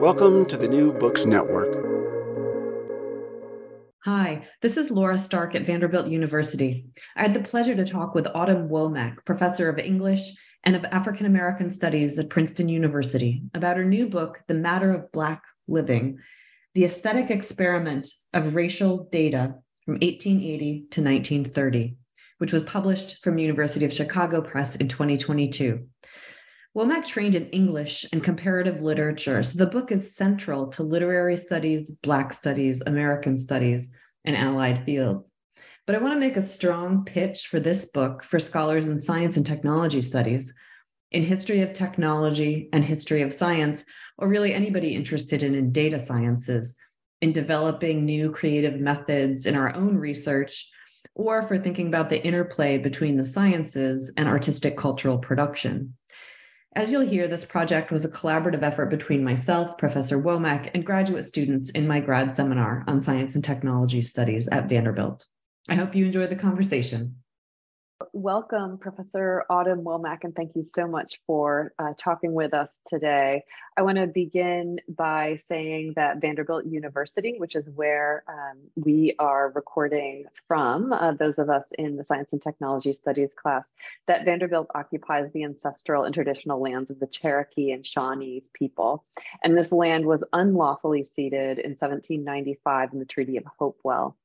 Welcome to the New Books Network. Hi, this is Laura Stark at Vanderbilt University. I had the pleasure to talk with Autumn Womack, professor of English and of African American Studies at Princeton University, about her new book, The Matter of Black Living The Aesthetic Experiment of Racial Data from 1880 to 1930, which was published from University of Chicago Press in 2022. Womack trained in English and comparative literature, so the book is central to literary studies, Black studies, American studies, and allied fields. But I want to make a strong pitch for this book for scholars in science and technology studies, in history of technology and history of science, or really anybody interested in, in data sciences, in developing new creative methods in our own research, or for thinking about the interplay between the sciences and artistic cultural production. As you'll hear, this project was a collaborative effort between myself, Professor Womack, and graduate students in my grad seminar on science and technology studies at Vanderbilt. I hope you enjoy the conversation. Welcome, Professor Autumn Womack, and thank you so much for uh, talking with us today. I want to begin by saying that Vanderbilt University, which is where um, we are recording from, uh, those of us in the Science and Technology Studies class, that Vanderbilt occupies the ancestral and traditional lands of the Cherokee and Shawnee people. And this land was unlawfully ceded in 1795 in the Treaty of Hopewell.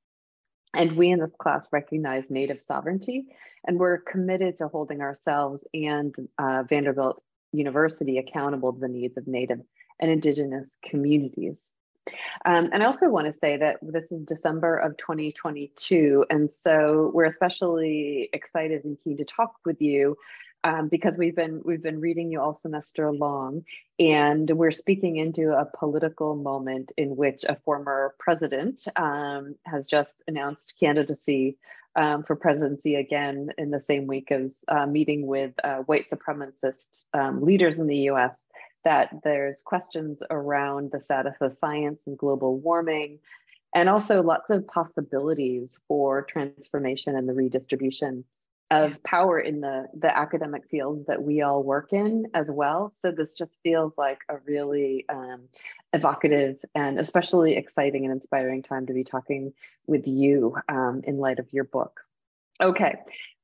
And we in this class recognize Native sovereignty, and we're committed to holding ourselves and uh, Vanderbilt University accountable to the needs of Native and Indigenous communities. Um, and I also want to say that this is December of 2022, and so we're especially excited and keen to talk with you um, because we've been we've been reading you all semester long, and we're speaking into a political moment in which a former president um, has just announced candidacy um, for presidency again in the same week as uh, meeting with uh, white supremacist um, leaders in the U.S. That there's questions around the status of science and global warming, and also lots of possibilities for transformation and the redistribution of power in the the academic fields that we all work in as well. So this just feels like a really um, evocative and especially exciting and inspiring time to be talking with you um, in light of your book. Okay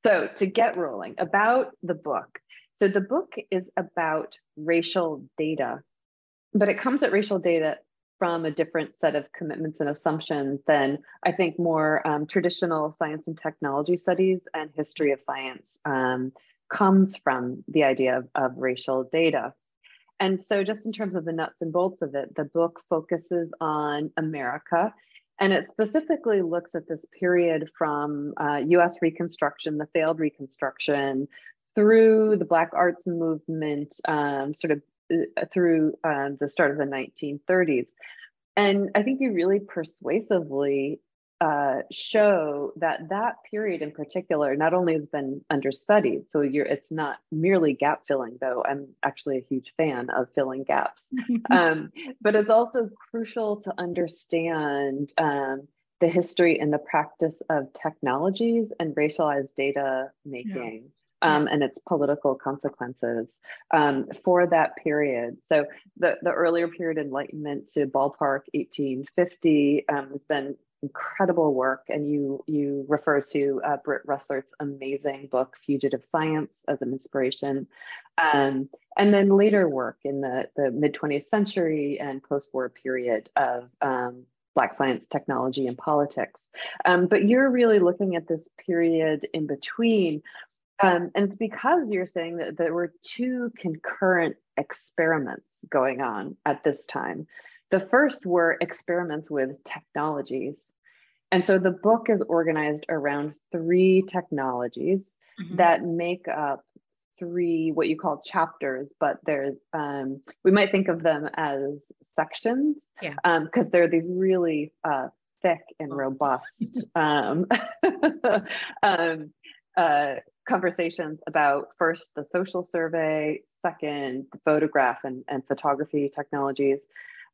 so to get rolling about the book. So the book is about racial data but it comes at racial data from a different set of commitments and assumptions than I think more um, traditional science and technology studies and history of science um, comes from the idea of, of racial data. And so, just in terms of the nuts and bolts of it, the book focuses on America and it specifically looks at this period from uh, US Reconstruction, the failed Reconstruction, through the Black arts movement, um, sort of through uh, the start of the 1930s. And I think you really persuasively uh, show that that period in particular not only has been understudied, so you're it's not merely gap filling, though I'm actually a huge fan of filling gaps, um, but it's also crucial to understand um, the history and the practice of technologies and racialized data making. Yeah. Um, and its political consequences um, for that period. So the, the earlier period Enlightenment to ballpark 1850 um, has been incredible work and you you refer to uh, Britt Rusert's amazing book Fugitive Science as an inspiration um, and then later work in the, the mid 20th century and post-war period of um, Black science, technology, and politics. Um, but you're really looking at this period in between. Um, and it's because you're saying that there were two concurrent experiments going on at this time. The first were experiments with technologies. And so the book is organized around three technologies mm-hmm. that make up three what you call chapters, but there's um, we might think of them as sections, yeah, because um, they're these really uh, thick and robust um, um, uh, conversations about first the social survey, second the photograph and, and photography technologies,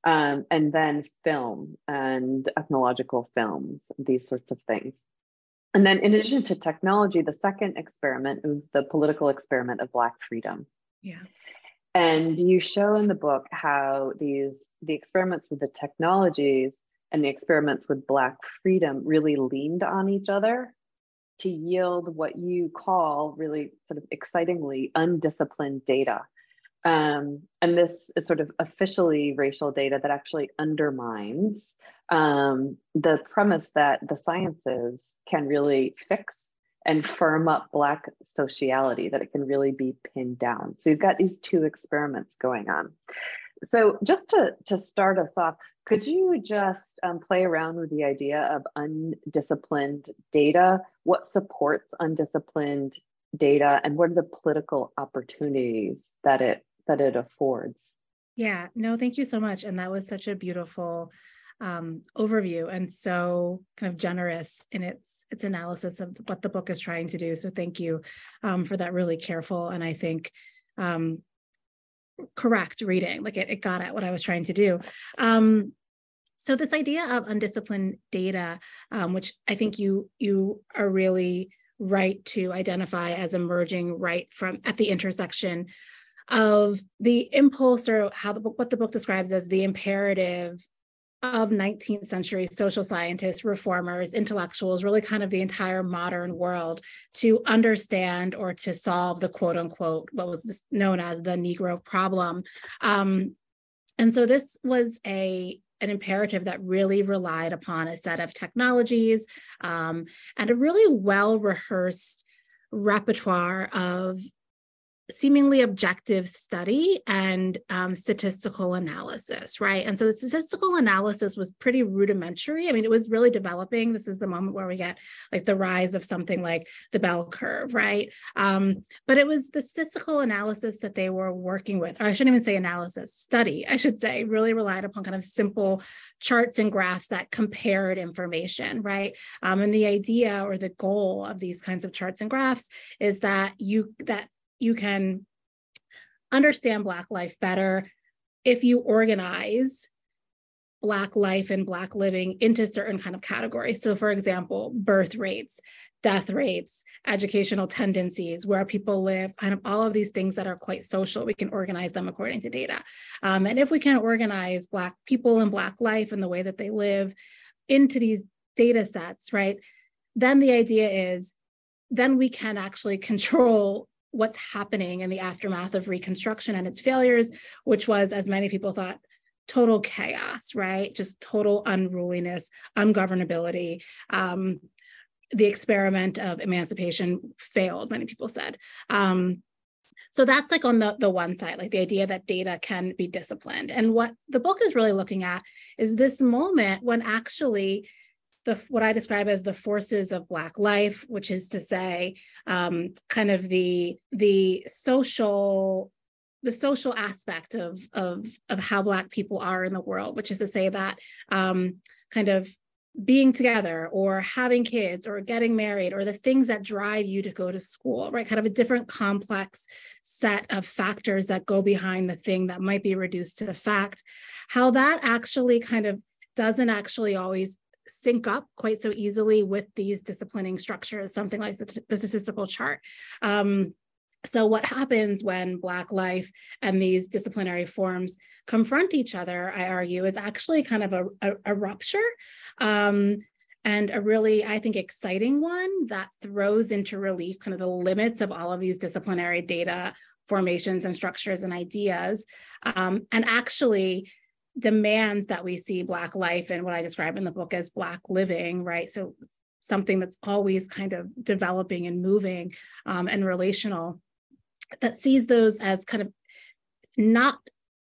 um, and then film and ethnological films, these sorts of things. And then, in addition to technology, the second experiment was the political experiment of Black freedom. Yeah. And you show in the book how these the experiments with the technologies and the experiments with Black freedom really leaned on each other to yield what you call really sort of excitingly undisciplined data. Um, and this is sort of officially racial data that actually undermines um, the premise that the sciences can really fix and firm up Black sociality, that it can really be pinned down. So you've got these two experiments going on. So just to, to start us off, could you just um, play around with the idea of undisciplined data? What supports undisciplined data and what are the political opportunities that it that it affords? Yeah, no, thank you so much. And that was such a beautiful um, overview and so kind of generous in its its analysis of what the book is trying to do. So thank you um, for that really careful and I think um, correct reading. Like it, it got at what I was trying to do. Um, so this idea of undisciplined data, um, which I think you you are really right to identify as emerging right from at the intersection of the impulse or how the book, what the book describes as the imperative of 19th century social scientists, reformers, intellectuals, really kind of the entire modern world to understand or to solve the quote unquote, what was known as the Negro problem. Um, and so this was a an imperative that really relied upon a set of technologies um, and a really well rehearsed repertoire of seemingly objective study and um, statistical analysis, right? And so the statistical analysis was pretty rudimentary. I mean, it was really developing. This is the moment where we get like the rise of something like the bell curve, right? Um, but it was the statistical analysis that they were working with, or I shouldn't even say analysis, study, I should say, really relied upon kind of simple charts and graphs that compared information, right? Um, and the idea or the goal of these kinds of charts and graphs is that you that you can understand Black life better if you organize Black life and Black living into certain kind of categories. So, for example, birth rates, death rates, educational tendencies, where people live, kind of all of these things that are quite social, we can organize them according to data. Um, and if we can organize Black people and Black life and the way that they live into these data sets, right, then the idea is then we can actually control what's happening in the aftermath of Reconstruction and its failures, which was, as many people thought, total chaos, right? Just total unruliness, ungovernability. Um, the experiment of emancipation failed, many people said. Um, so that's like on the, the one side, like the idea that data can be disciplined. And what the book is really looking at is this moment when actually the what I describe as the forces of Black life, which is to say, um, kind of the the social the social aspect of of of how Black people are in the world, which is to say that um, kind of being together or having kids or getting married or the things that drive you to go to school, right? Kind of a different complex set of factors that go behind the thing that might be reduced to the fact, how that actually kind of doesn't actually always sync up quite so easily with these disciplining structures, something like the statistical chart. Um, so, what happens when Black life and these disciplinary forms confront each other, I argue, is actually kind of a, a, a rupture um, and a really, I think, exciting one that throws into relief kind of the limits of all of these disciplinary data formations and structures and ideas, um, and actually demands that we see Black life and what I describe in the book as Black living, right? So, something that's always kind of developing and moving um, and relational that sees those as kind of not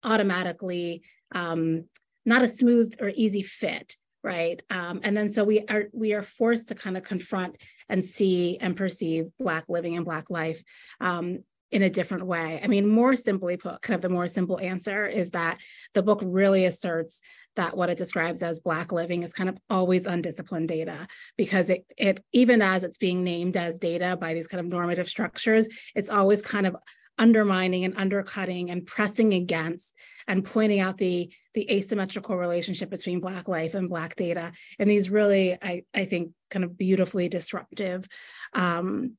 automatically um, not a smooth or easy fit right um, and then so we are we are forced to kind of confront and see and perceive black living and black life um, in a different way. I mean more simply put kind of the more simple answer is that the book really asserts that what it describes as black living is kind of always undisciplined data because it it even as it's being named as data by these kind of normative structures it's always kind of undermining and undercutting and pressing against and pointing out the the asymmetrical relationship between black life and black data in these really i i think kind of beautifully disruptive um,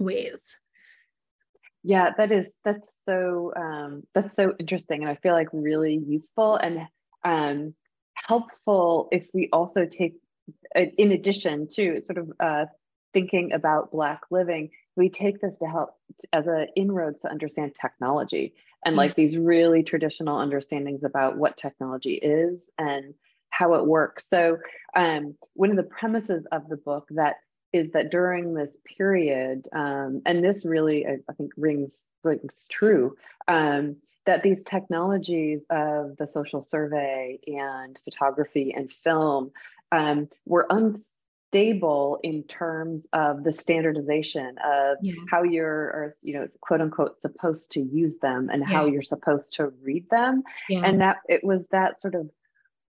ways yeah that is that's so um, that's so interesting and i feel like really useful and um, helpful if we also take, uh, in addition to sort of uh, thinking about Black living, we take this to help as an inroads to understand technology and mm-hmm. like these really traditional understandings about what technology is and how it works. So, um, one of the premises of the book that is that during this period, um, and this really I, I, think rings rings true, um, that these technologies of the social survey and photography and film um, were unstable in terms of the standardization of yeah. how you're, or, you know, quote unquote, supposed to use them and yeah. how you're supposed to read them. Yeah. And that it was that sort of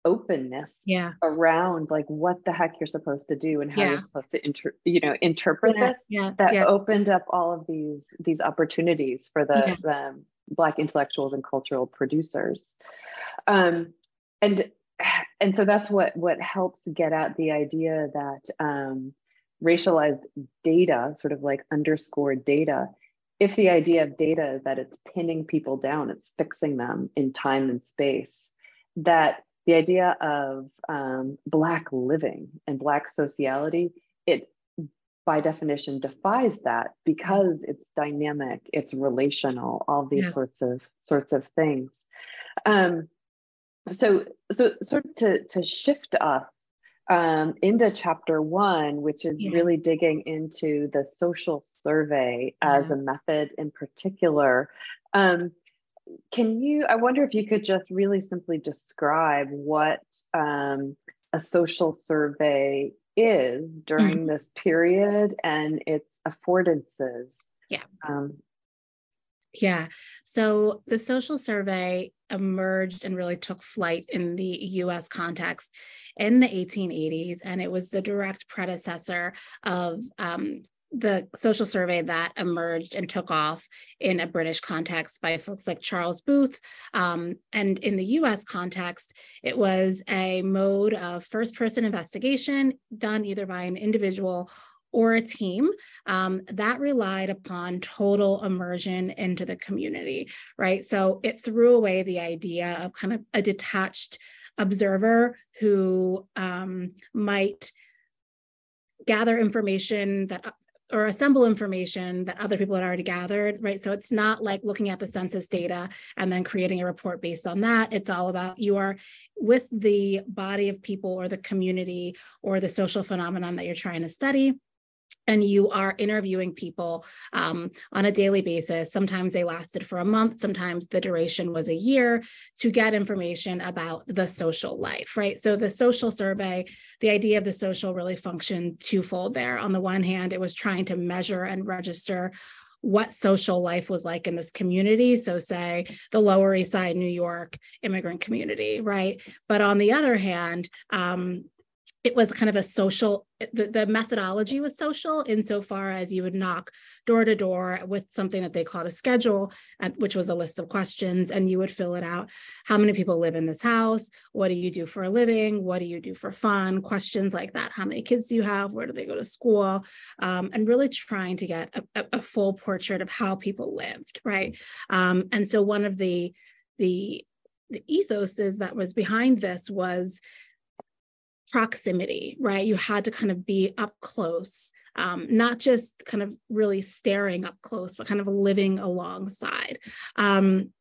openness yeah. around like what the heck you're supposed to do and how you're supposed to inter- you know interpret yeah. this yeah. that yeah. opened up all of these these opportunities for the, the black intellectuals and cultural producers um, and and so that's what what helps get at the idea that um, racialized data sort of like underscored data if the idea of data is that it's pinning people down it's fixing them in time and space that the idea of um, black living and black sociality it by definition defies that because it's dynamic it's relational all these yeah. sorts of sorts of things um, so so sort of to to shift us um, into chapter one which is yeah. really digging into the social survey as yeah. a method in particular um, can you i wonder if you could just really simply describe what um, a social survey is during mm-hmm. this period and its affordances. Yeah. Um, yeah. So the social survey emerged and really took flight in the US context in the 1880s, and it was the direct predecessor of um, the social survey that emerged and took off in a British context by folks like Charles Booth. Um, and in the US context, it was a mode of first person investigation done either by an individual or a team um, that relied upon total immersion into the community, right? So it threw away the idea of kind of a detached observer who um, might gather information that or assemble information that other people had already gathered, right? So it's not like looking at the census data and then creating a report based on that. It's all about you are with the body of people or the community or the social phenomenon that you're trying to study and you are interviewing people um, on a daily basis. Sometimes they lasted for a month, sometimes the duration was a year to get information about the social life, right? So the social survey, the idea of the social really functioned twofold there. On the one hand, it was trying to measure and register what social life was like in this community. So, say the Lower East Side, New York immigrant community, right? But on the other hand, um, it was kind of a social the, the methodology was social insofar as you would knock door to door with something that they called a schedule which was a list of questions and you would fill it out. How many people live in this house? What do you do for a living? What do you do for fun? Questions like that. How many kids do you have? Where do they go to school? Um, and really trying to get a, a, full portrait of how people lived right? Um, and so one of the the the ethos is that was behind this was proximity, right? You had to kind of be up close, um, not just kind of really staring up close, but kind of living alongside. Um,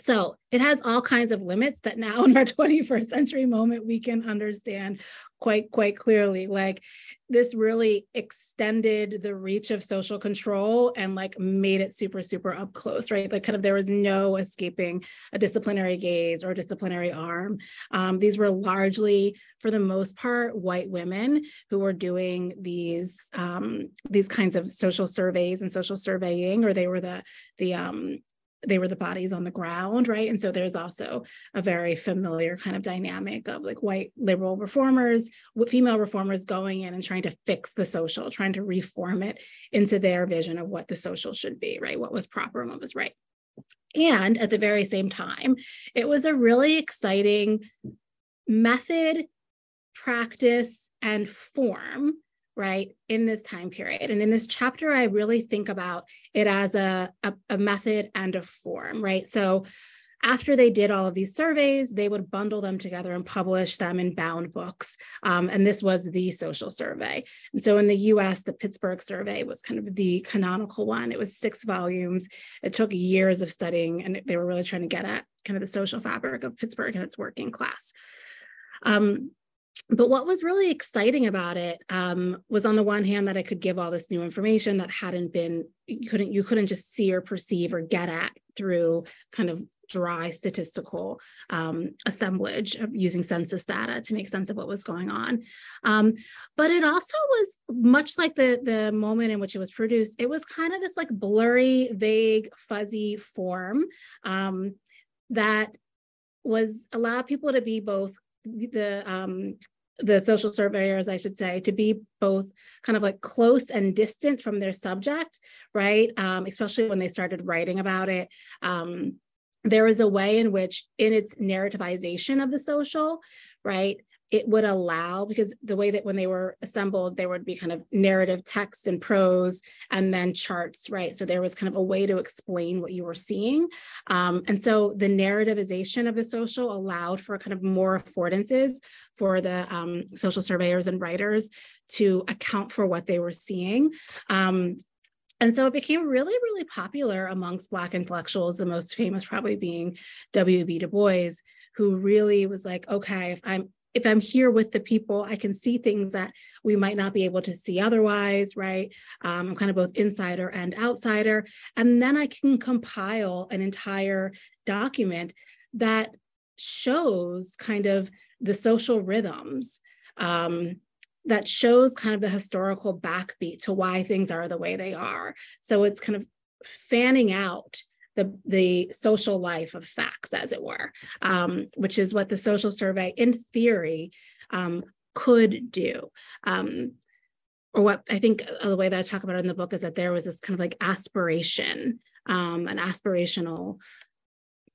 so it has all kinds of limits that now in our 21st century moment we can understand quite quite clearly. Like this really extended the reach of social control and like made it super super up close right? Like kind of there was no escaping a disciplinary gaze or disciplinary arm. Um, these were largely for the most part white women who were doing these um, these kinds of social surveys and social surveying or they were the the um, they were the bodies on the ground, right? And so there's also a very familiar kind of dynamic of like white liberal reformers, female reformers going in and trying to fix the social, trying to reform it into their vision of what the social should be, right? What was proper and what was right. And at the very same time, it was a really exciting method, practice, and form right in this time period. And in this chapter i really think about it as a, a, a, method and a form right? So after they did all of these surveys they would bundle them together and publish them in bound books. Um, and this was the social survey. And so in the us the pittsburgh survey was kind of the canonical one. It was six volumes. It took years of studying and they were really trying to get at kind of the social fabric of pittsburgh and its working class. Um, but what was really exciting about it um, was on the one hand that I could give all this new information that hadn't been you couldn't you couldn't just see or perceive or get at through kind of dry statistical um, assemblage of using census data to make sense of what was going on. Um, but it also was much like the the moment in which it was produced. It was kind of this like blurry, vague, fuzzy form um, that was allowed people to be both the um, the social surveyors, I should say, to be both kind of like close and distant from their subject, right? Um, especially when they started writing about it. Um, there was a way in which, in its narrativization of the social, right, it would allow because the way that when they were assembled there would be kind of narrative text and prose and then charts right so there was kind of a way to explain what you were seeing um, and so the narrativization of the social allowed for kind of more affordances for the um, social surveyors and writers to account for what they were seeing um, and so it became really, really popular amongst Black intellectuals, the most famous probably being W.B. Du Bois, who really was like, okay, if I'm if I'm here with the people, I can see things that we might not be able to see otherwise, right? Um, I'm kind of both insider and outsider. And then I can compile an entire document that shows kind of the social rhythms, um, that shows kind of the historical backbeat to why things are the way they are. So it's kind of fanning out the, the social life of facts, as it were, um, which is what the social survey, in theory, um, could do. Um, or what I think the way that I talk about it in the book is that there was this kind of like aspiration, um, an aspirational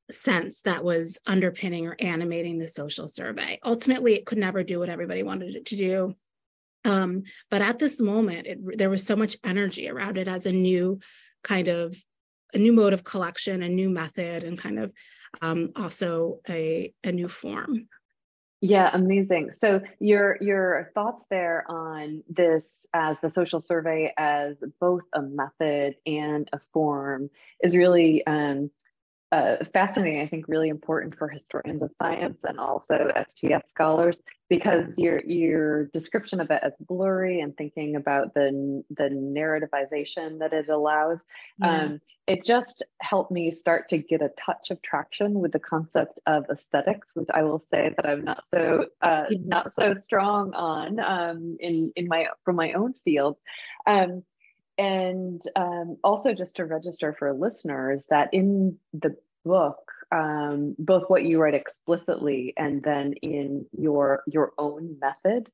sense that was underpinning or animating the social survey. Ultimately, it could never do what everybody wanted it to do. Um, but at this moment, it, there was so much energy around it as a new kind of a new mode of collection, a new method, and kind of um, also a, a new form. Yeah, amazing. So your your thoughts there on this as the social survey as both a method and a form is really um, uh, fascinating, I think really important for historians of science and also STS scholars because your your description of it as blurry and thinking about the the narrativization that it allows, yeah. um, it just helped me start to get a touch of traction with the concept of aesthetics, which I will say that I'm not so uh, not so strong on um, in in my from my own field. Um, and um, also just to register for listeners that in the book um, both what you write explicitly and then in your your own method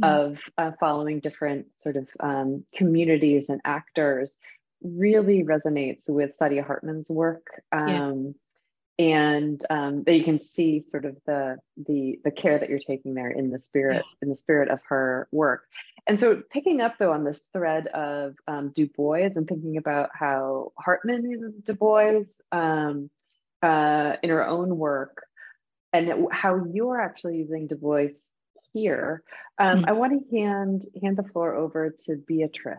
mm-hmm. of uh, following different sort of um, communities and actors really resonates with Saidiya Hartman's work. Um. And um, that you can see sort of the the the care that you're taking there in the spirit in the spirit of her work, and so picking up though on this thread of um, Du Bois and thinking about how Hartman uses Du Bois um, uh, in her own work, and how you're actually using Du Bois here. Um, mm-hmm. I want to hand hand the floor over to Beatrice.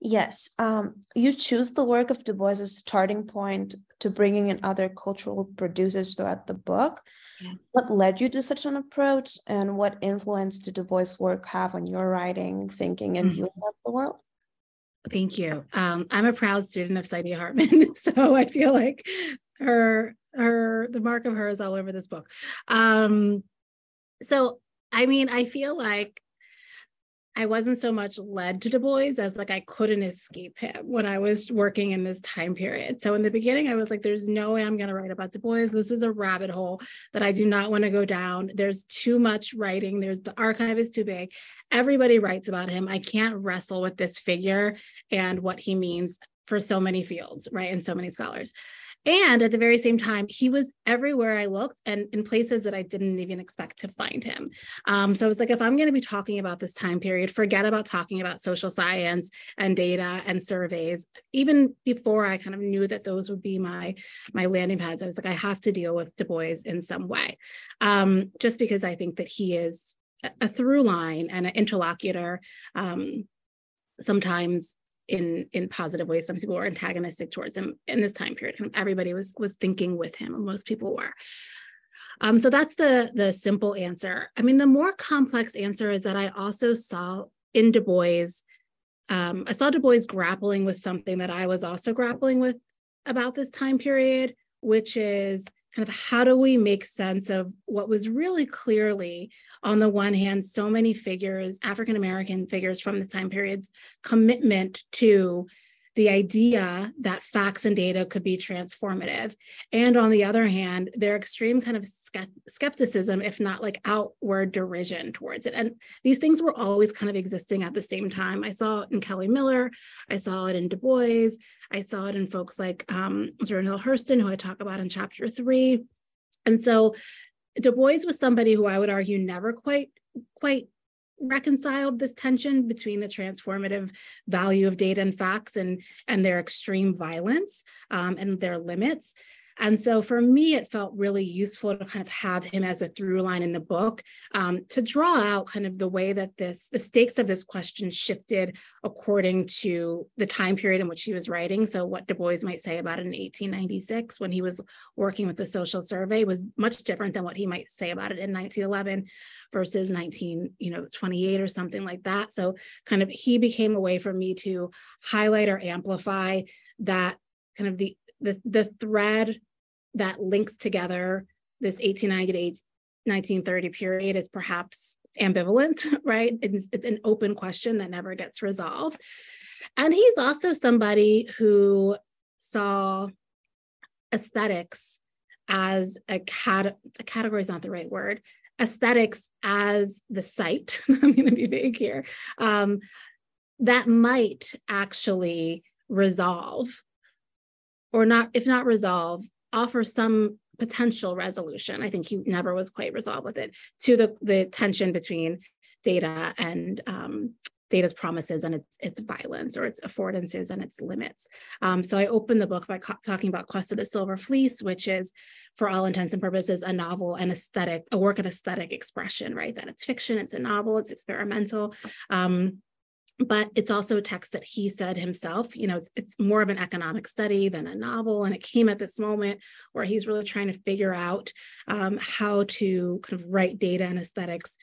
Yes, um, you choose the work of Du Bois as a starting point to bringing in other cultural producers throughout the book. Yeah. What led you to such an approach, and what influence did Du Bois' work have on your writing, thinking, and mm-hmm. viewing of the world? Thank you. Um, I'm a proud student of Saidiya Hartman, so I feel like her her the mark of her is all over this book. Um, so I mean, I feel like I wasn't so much led to Du Bois as like I couldn't escape him when I was working in this time period. So in the beginning, I was like, there's no way I'm going to write about Du Bois. This is a rabbit hole that I do not want to go down. There's too much writing. There's the archive is too big. Everybody writes about him. I can't wrestle with this figure and what he means for so many fields, right? And so many scholars. And at the very same time, he was everywhere I looked and in places that I didn't even expect to find him. Um, so was like, if I'm going to be talking about this time period, forget about talking about social science and data and surveys. Even before I kind of knew that those would be my, my landing pads, I was like, I have to deal with Du Bois in some way, um, just because I think that he is a through line and an interlocutor um, sometimes in in positive ways. Some people were antagonistic towards him in this time period. Kind of everybody was was thinking with him and most people were. Um, so that's the the simple answer. I mean the more complex answer is that i also saw in du bois um, i saw du bois grappling with something that i was also grappling with about this time period which is kind of how do we make sense of what was really clearly, on the one hand, so many figures, African American figures from this time period, commitment to the idea that facts and data could be transformative. And on the other hand, their extreme kind of skepticism, if not like outward derision towards it. And these things were always kind of existing at the same time. I saw it in Kelly Miller, I saw it in Du Bois, I saw it in folks like um, Zora Hurston, who I talk about in chapter three. And so Du Bois was somebody who I would argue never quite quite reconciled this tension between the transformative value of data and facts and and their extreme violence um, and their limits and so for me, it felt really useful to kind of have him as a through line in the book um, to draw out kind of the way that this, the stakes of this question shifted according to the time period in which he was writing. So what Du Bois might say about it in 1896 when he was working with the social survey was much different than what he might say about it in 1911 versus 19, you know, 28 or something like that. So kind of he became a way for me to highlight or amplify that kind of the the, the thread that links together this 1890 to 1930 period is perhaps ambivalent, right? It's, it's an open question that never gets resolved. And he's also somebody who saw aesthetics as a, cat a category is not the right word aesthetics as the site i'm going to be big here um, that might actually resolve or not, if not resolve, offer some potential resolution. I think he never was quite resolved with it to the, the tension between data and um, data's promises and its its violence or its affordances and its limits. Um, so I opened the book by talking about Quest of the Silver Fleece, which is, for all intents and purposes, a novel and aesthetic, a work of aesthetic expression, right? That it's fiction, it's a novel, it's experimental. Um, but it's also a text that he said himself you know it's, it's more of an economic study than a novel and it came at this moment where he's really trying to figure out um, how to kind of write data and aesthetics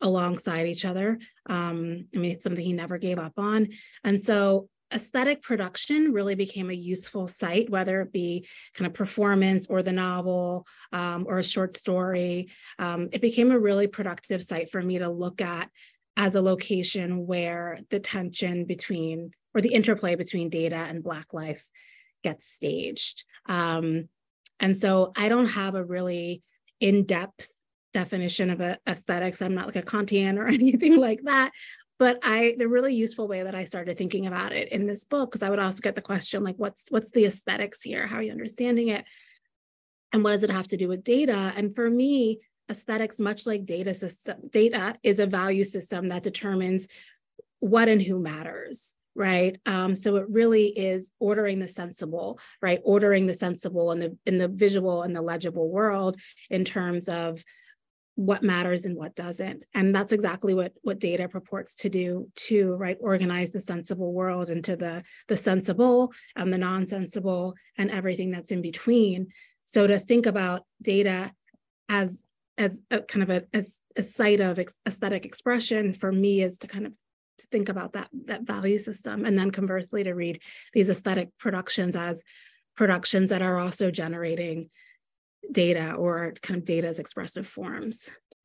alongside each other um, i mean it's something he never gave up on and so aesthetic production really became a useful site, whether it be kind of performance or the novel um, or a short story. Um, it became a really productive site for me to look at as a location where the tension between or the interplay between data and Black life gets staged. Um, and so I don't have a really in depth definition of a, aesthetics. I'm not like a Kantian or anything like that. But I the really useful way that I started thinking about it in this book, because I would also get the question like, what's what's the aesthetics here? How are you understanding it? And what does it have to do with data? And for me, aesthetics, much like data system, data is a value system that determines what and who matters right? Um, so it really is ordering the sensible right? Ordering the sensible in the in the visual and the legible world in terms of what matters and what doesn't. And that's exactly what what data purports to do to right? Organize the sensible world into the the sensible and the non-sensible and everything that's in between. So to think about data as as a kind of a, as a site of aesthetic expression for me is to kind of to think about that that value system and then conversely to read these aesthetic productions as productions that are also generating data or kind of data as expressive forms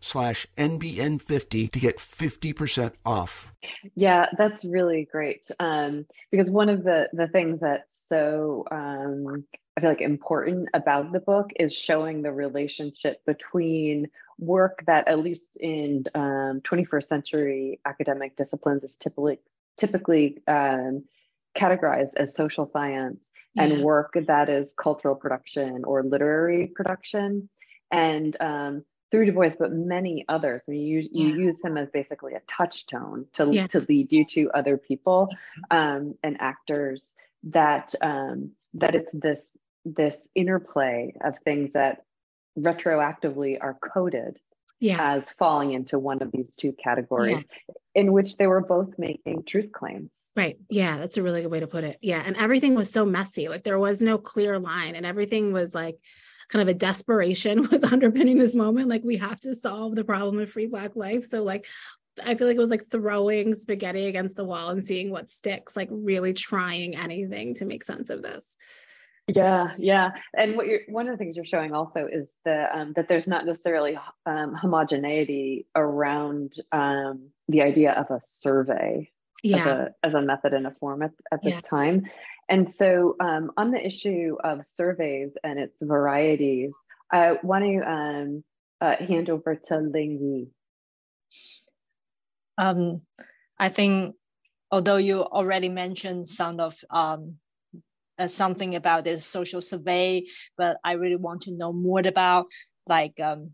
slash NBN50 to get 50% off. Yeah, that's really great. Um, because one of the, the things that's so um, I feel like important about the book is showing the relationship between work that, at least in um, 21st century academic disciplines, is typically typically um, categorized as social science, yeah. and work that is cultural production or literary production. And um, through Du Bois, but many others. I mean, you you yeah. use him as basically a touchstone to yeah. to lead you to other people um, and actors that um, that it's this this interplay of things that retroactively are coded yeah. as falling into one of these two categories in which they were both making truth claims. Right. Yeah, that's a really good way to put it. Yeah, and everything was so messy. Like there was no clear line and everything was like kind of a desperation was underpinning this moment. Like we have to solve the problem of free Black life. So like I feel like it was like throwing spaghetti against the wall and seeing what sticks, like really trying anything to make sense of this. Yeah, yeah, and what you're one of the things you're showing also is the um, that there's not necessarily um, homogeneity around um, the idea of a survey yeah. as a as a method and a form at, at this yeah. time, and so, um, on the issue of surveys and its varieties, I want to um, uh, hand over to Ling Yi. Um, I think, although you already mentioned some of um, uh, something about this social survey, but I really want to know more about like um,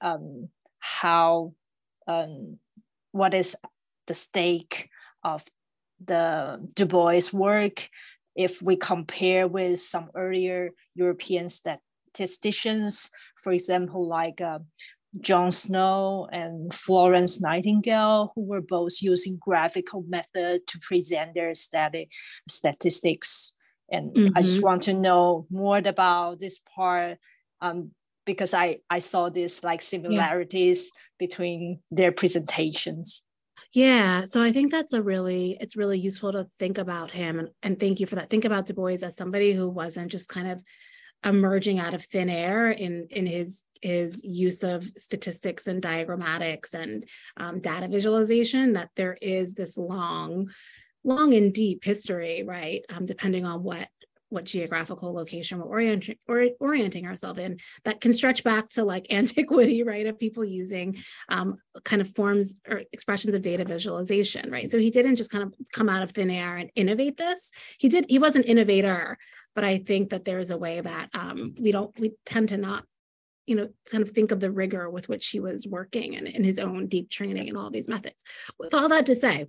um, how um, what is the stake of the Du Bois work, if we compare with some earlier European statisticians, for example, like uh, John Snow and Florence Nightingale, who were both using graphical method to present their static statistics. And mm-hmm. I just mm-hmm. want to know more about this part um, because I, I saw this like similarities yeah. between their presentations. Yeah. So I think that's a really, it's really useful to think about him. And, and thank you for that. Think about Du Bois as somebody who wasn't just kind of emerging out of thin air in in his his use of statistics and diagrammatics and um, data visualization that there is this long long and deep history right um, depending on what what geographical location we're orienting or orienting ourselves in that can stretch back to like antiquity right of people using um, kind of forms or expressions of data visualization right? So he didn't just kind of come out of thin air and innovate this. He did he was an innovator but i think that there's a way that um, we don't we tend to not you know kind of think of the rigor with which he was working and, in his own deep training and all these methods. With all that to say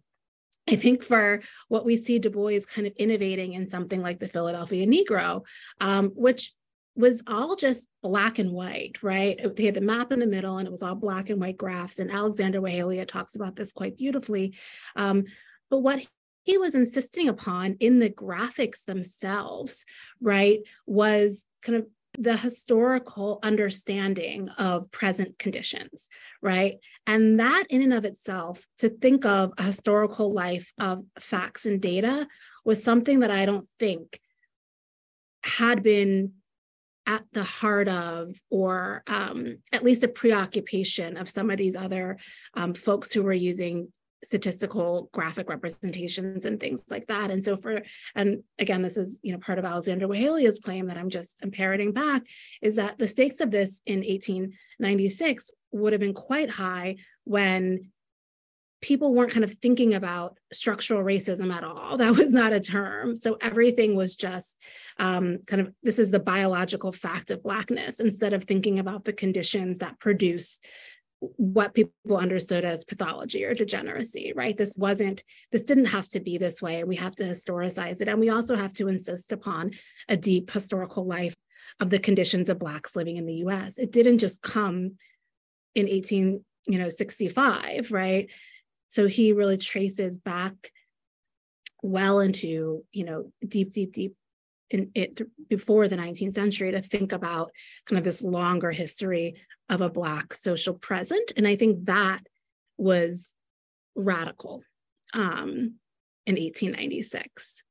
I think for what we see Du Bois kind of innovating in something like the Philadelphia Negro, um, which was all just black and white, right? They had the map in the middle and it was all black and white graphs. And Alexander Weheliye talks about this quite beautifully. Um, but what he was insisting upon in the graphics themselves, right, was kind of the historical understanding of present conditions, right? And that, in and of itself, to think of a historical life of facts and data was something that I don't think had been at the heart of, or um, at least a preoccupation of some of these other um, folks who were using statistical graphic representations and things like that. And so for, and again, this is, you know, part of Alexander Weheliye's claim that I'm just parroting back, is that the stakes of this in 1896 would have been quite high when people weren't kind of thinking about structural racism at all. That was not a term. So everything was just um, kind of this is the biological fact of Blackness instead of thinking about the conditions that produce what people understood as pathology or degeneracy, right? This wasn't, this didn't have to be this way. And We have to historicize it. And we also have to insist upon a deep historical life of the conditions of Blacks living in the US. It didn't just come in 18, you know, 65, right? So he really traces back well into, you know, deep, deep, deep in it before the 19th century to think about kind of this longer history of a black social present and i think that was radical um, in 1896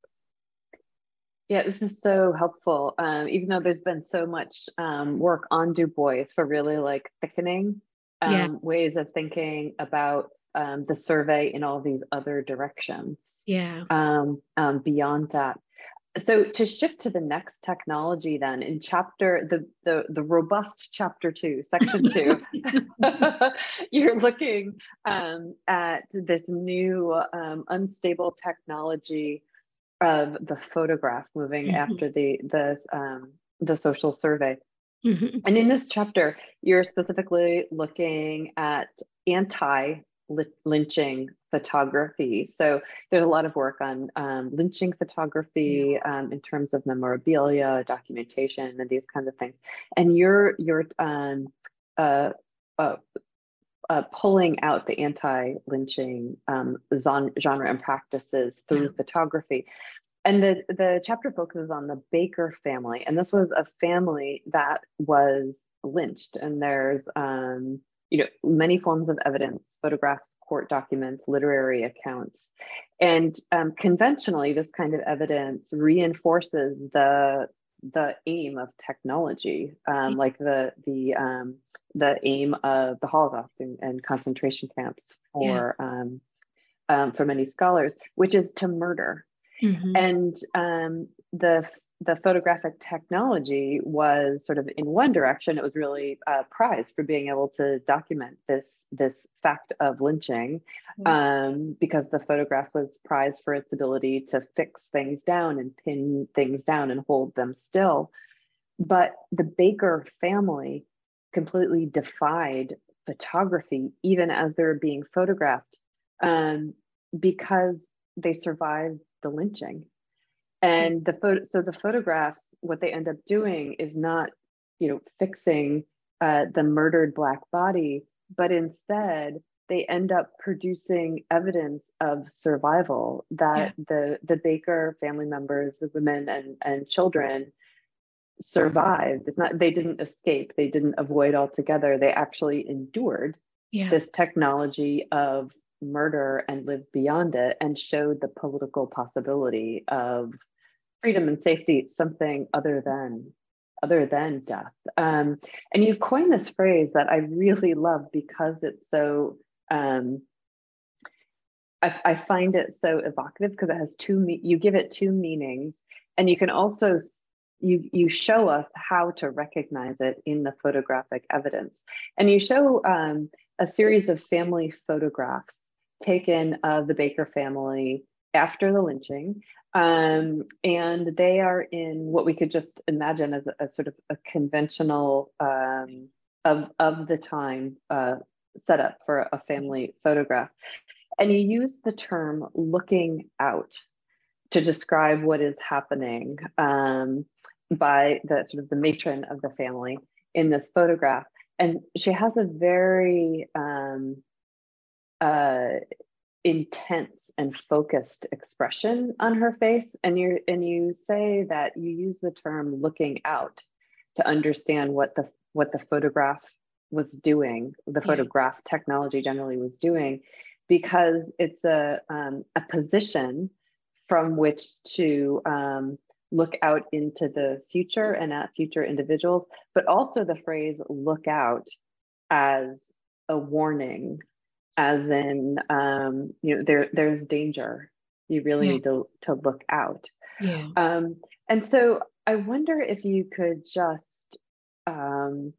yeah, this is so helpful. Um, even though there's been so much um, work on Du Bois for really like thickening um, yeah. ways of thinking about um, the survey in all these other directions. Yeah. Um, um, beyond that, so to shift to the next technology then in chapter the the, the robust chapter two section two you're looking um, at this new um, unstable technology of the photograph moving mm-hmm. after the the um, the social survey mm-hmm. and in this chapter you're specifically looking at anti lynching photography. So there's a lot of work on um, lynching photography um, in terms of memorabilia, documentation, and these kinds of things. And you're you're um, uh, uh, uh, pulling out the anti-lynching um, genre and practices through yeah. photography. And the, the chapter focuses on the Baker family. And this was a family that was lynched. And there's um, you know, many forms of evidence, photographs, court documents, literary accounts. And um, conventionally, this kind of evidence reinforces the the aim of technology, um, like the the um, the aim of the Holocaust and, and concentration camps for yeah. um, um, for many scholars, which is to murder. Mm-hmm. And um, the the photographic technology was sort of in one direction. It was really uh, prized for being able to document this this fact of lynching mm-hmm. um, because the photograph was prized for its ability to fix things down and pin things down and hold them still. But the baker family completely defied photography even as they were being photographed um, because they survived the lynching and the photo so the photographs what they end up doing is not you know fixing uh, the murdered black body but instead they end up producing evidence of survival that yeah. the the baker family members the women and and children survived it's not they didn't escape they didn't avoid altogether they actually endured yeah. this technology of murder and lived beyond it and showed the political possibility of freedom and safety something other than other than death. Um, and you coined this phrase that i really love because it's so um, I, I, find it so evocative because it has two me- you give it two meanings and you can also you you show us how to recognize it in the photographic evidence. And you show um, a series of family photographs taken of the baker family after the lynching. Um, and they are in what we could just imagine as a, a sort of a conventional um, of, of the time uh, set up for a family photograph. And you use the term looking out to describe what is happening um, by the sort of the matron of the family in this photograph. And she has a very um, uh, intense and focused expression on her face. And you and you say that you use the term looking out to understand what the what the photograph was doing, the yeah. photograph technology generally was doing, because it's a um, a position from which to um, look out into the future and at future individuals, but also the phrase look out as a warning, as in, um, you know, there, there's danger. You really yeah. need to, to look out. Yeah. Um, and so I wonder if you could just um,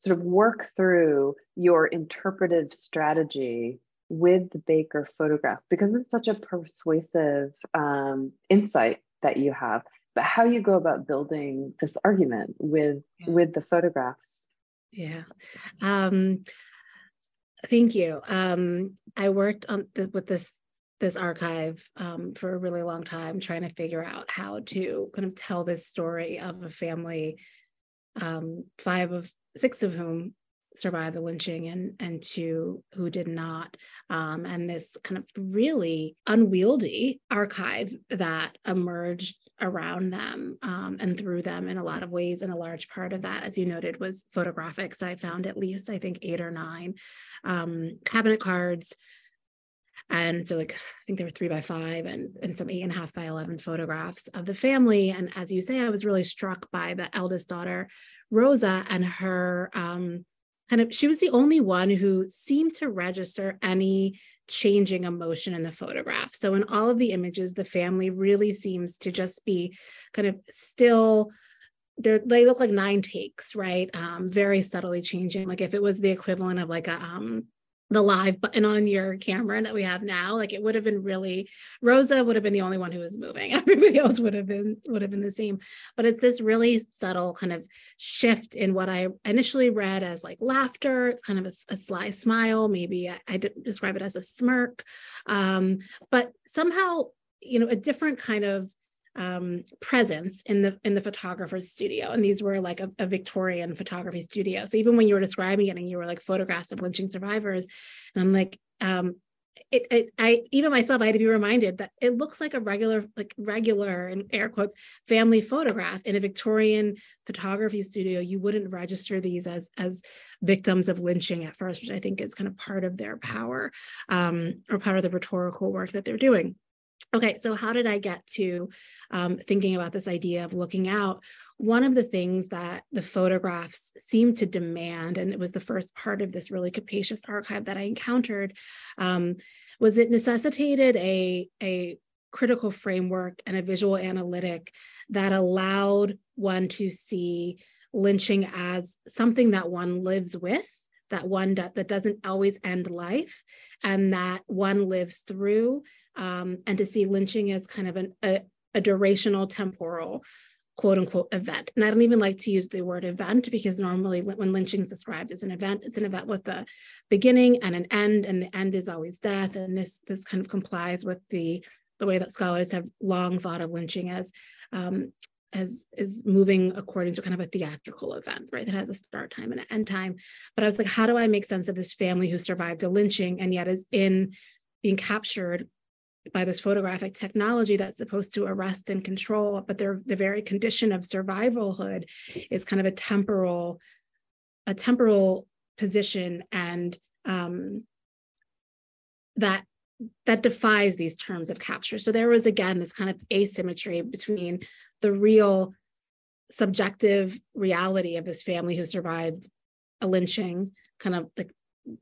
sort of work through your interpretive strategy with the Baker photograph because it's such a persuasive um, insight that you have. But how you go about building this argument with yeah. with the photographs? Yeah, um, thank you. Um, I worked on with this this archive um, for a really long time, trying to figure out how to kind of tell this story of a family, um, five of six of whom survived the lynching and and two who did not um, and this kind of really unwieldy archive that emerged around them um, and through them in a lot of ways and a large part of that as you noted was photographic. So i found at least i think eight or nine um, cabinet cards. And so like i think there were three by five and, and some eight and a half by 11 photographs of the family. And as you say i was really struck by the eldest daughter rosa and her um, kind of she was the only one who seemed to register any changing emotion in the photograph. So in all of the images, the family really seems to just be kind of still they look like nine takes, right? Um, very subtly changing. Like if it was the equivalent of like a um, the live button on your camera that we have now like it would have been really rosa would have been the only one who was moving. Everybody else would have been would have been the same. But it's this really subtle kind of shift in what i initially read as like laughter. It's kind of a, a sly smile. Maybe i, I describe it as a smirk. Um, but somehow you know a different kind of um, presence in the in the photographer's studio. And these were like a, a, victorian photography studio. So even when you were describing it and you were like photographs of lynching survivors and i'm like um, it, it, I even myself I had to be reminded that it looks like a regular like regular in air quotes family photograph. In a Victorian photography studio you wouldn't register these as as victims of lynching at first which I think is kind of part of their power um, or part of the rhetorical work that they're doing Okay, so how did I get to um, thinking about this idea of looking out? One of the things that the photographs seemed to demand, and it was the first part of this really capacious archive that I encountered, um, was it necessitated a, a critical framework and a visual analytic that allowed one to see lynching as something that one lives with that one do, that doesn't always end life and that one lives through um, and to see lynching as kind of an, a, a durational temporal quote unquote event. And I don't even like to use the word event because normally when lynching is described as an event, it's an event with a beginning and an end, and the end is always death. And this this kind of complies with the the way that scholars have long thought of lynching as um, as is moving according to kind of a theatrical event, right? That has a start time and an end time. But I was like, how do I make sense of this family who survived a lynching and yet is in being captured by this photographic technology that's supposed to arrest and control, but their the very condition of survivalhood is kind of a temporal, a temporal position and um, that that defies these terms of capture. So there was again this kind of asymmetry between the real subjective reality of this family who survived a lynching, kind of like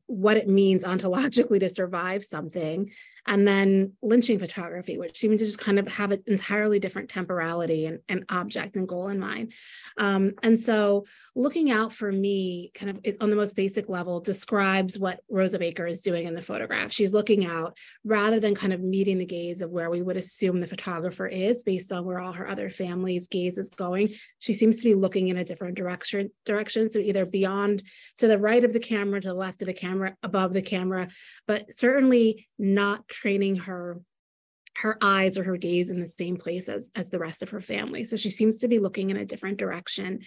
what it means ontologically to survive something, and then lynching photography, which seems to just kind of have an entirely different temporality and, and object and goal in mind. Um, and so looking out for me, kind of on the most basic level, describes what Rosa Baker is doing in the photograph. She's looking out rather than kind of meeting the gaze of where we would assume the photographer is based on where all her other family's gaze is going. She seems to be looking in a different direction, direction. So either beyond to the right of the camera, to the left of the camera, above the camera, but certainly not training her her eyes or her gaze in the same place as, as the rest of her family. So she seems to be looking in a different direction.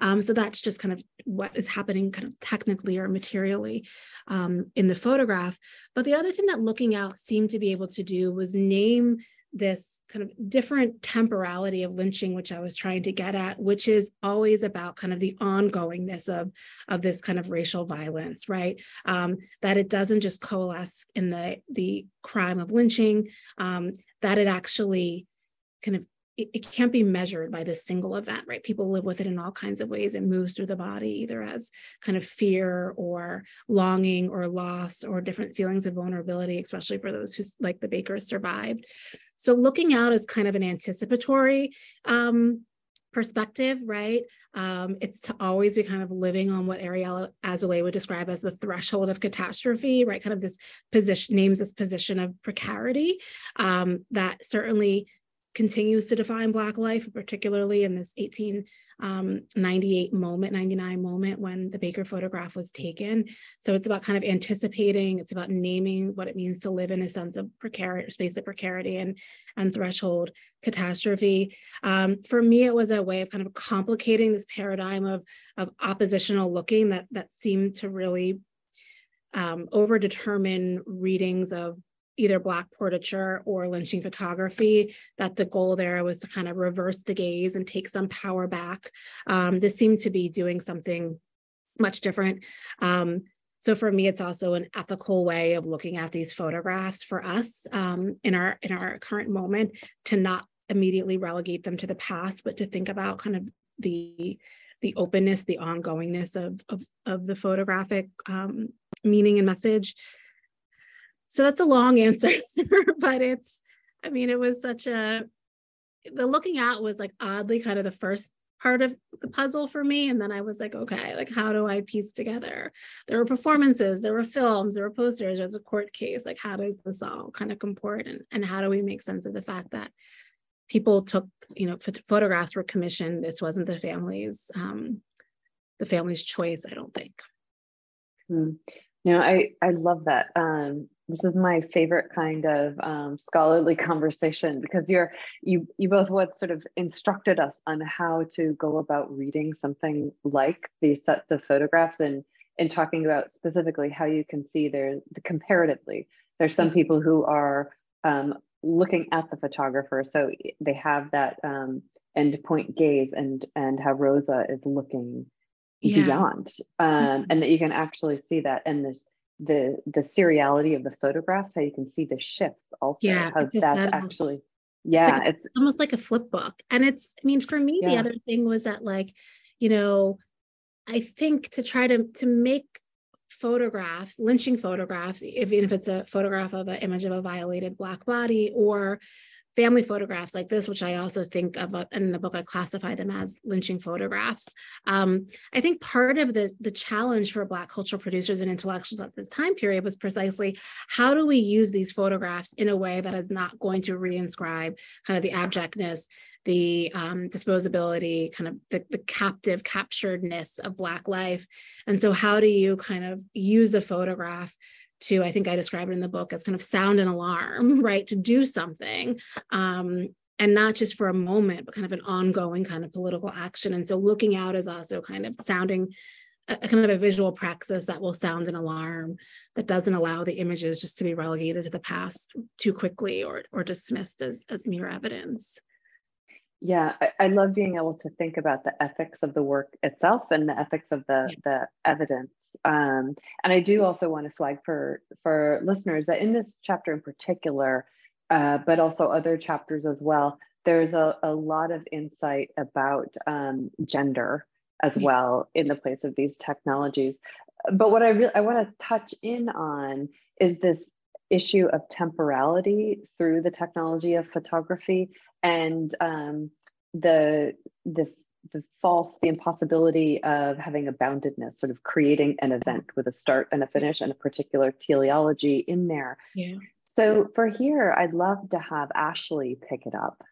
Um, so that's just kind of what is happening kind of technically or materially um, in the photograph. But the other thing that looking out seemed to be able to do was name this kind of different temporality of lynching which i was trying to get at which is always about kind of the ongoingness of of this kind of racial violence right? Um, that it doesn't just coalesce in the the crime of lynching um, that it actually kind of it, can't be measured by this single event right? People live with it in all kinds of ways. It moves through the body either as kind of fear or longing or loss or different feelings of vulnerability especially for those who like the bakers survived so looking out is kind of an anticipatory um, perspective, right? Um, it's to always be kind of living on what Ariel Azoulay would describe as the threshold of catastrophe, right? Kind of this position, names this position of precarity um, that certainly continues to define Black life, particularly in this 1898 um, moment, 99 moment when the Baker photograph was taken. So it's about kind of anticipating, it's about naming what it means to live in a sense of precarity, space of precarity and, and threshold catastrophe. Um, for me, it was a way of kind of complicating this paradigm of, of oppositional looking that, that seemed to really um, overdetermine readings of either black portraiture or lynching photography that the goal there was to kind of reverse the gaze and take some power back. Um, this seemed to be doing something much different. Um, so for me it's also an ethical way of looking at these photographs for us um, in our in our current moment to not immediately relegate them to the past but to think about kind of the the openness the ongoingness of of, of the photographic um, meaning and message so that's a long answer, but it's, I mean, it was such a, the looking out was like oddly kind of the first part of the puzzle for me. And then I was like, okay, like how do I piece together? There were performances, there were films, there were posters, there was a court case. Like how does this all kind of comport? And, and how do we make sense of the fact that people took, you know, photographs were commissioned. This wasn't the family's, um, the family's choice, I don't think. Hmm. Know, I, I love that. Um, this is my favorite kind of um, scholarly conversation because you're you you both what sort of instructed us on how to go about reading something like these sets of photographs and and talking about specifically how you can see there the comparatively there's some people who are um, looking at the photographer so they have that um, end point gaze and and how rosa is looking yeah. beyond um, mm-hmm. and that you can actually see that and there's the the seriality of the photographs how you can see the shifts also yeah how that's actually yeah it's, like it's, almost like a flip book and it's i mean for me yeah. the other thing was that like you know i think to try to to make photographs lynching photographs even if it's a photograph of an image of a violated black body or family photographs like this, which I also think of uh, in the book, I classify them as lynching photographs. Um, I think part of the, the challenge for Black cultural producers and intellectuals at this time period was precisely how do we use these photographs in a way that is not going to reinscribe kind of the abjectness, the um, disposability, kind of the, the captive capturedness of Black life. And so, how do you kind of use a photograph to i think i describe it in the book as kind of sound an alarm right to do something um, and not just for a moment but kind of an ongoing kind of political action. And so looking out is also kind of sounding a, a kind of a visual praxis that will sound an alarm that doesn't allow the images just to be relegated to the past too quickly or or dismissed as as mere evidence. Yeah I, I, love being able to think about the ethics of the work itself and the ethics of the yeah. the evidence um, and i do also want to flag for for listeners that in this chapter in particular uh, but also other chapters as well there's a, a lot of insight about um, gender as well in the place of these technologies. But what I really I want to touch in on is this issue of temporality through the technology of photography and um, the the the false the impossibility of having a boundedness sort of creating an event with a start and a finish and a particular teleology in there. Yeah. So for here i'd love to have ashley pick it up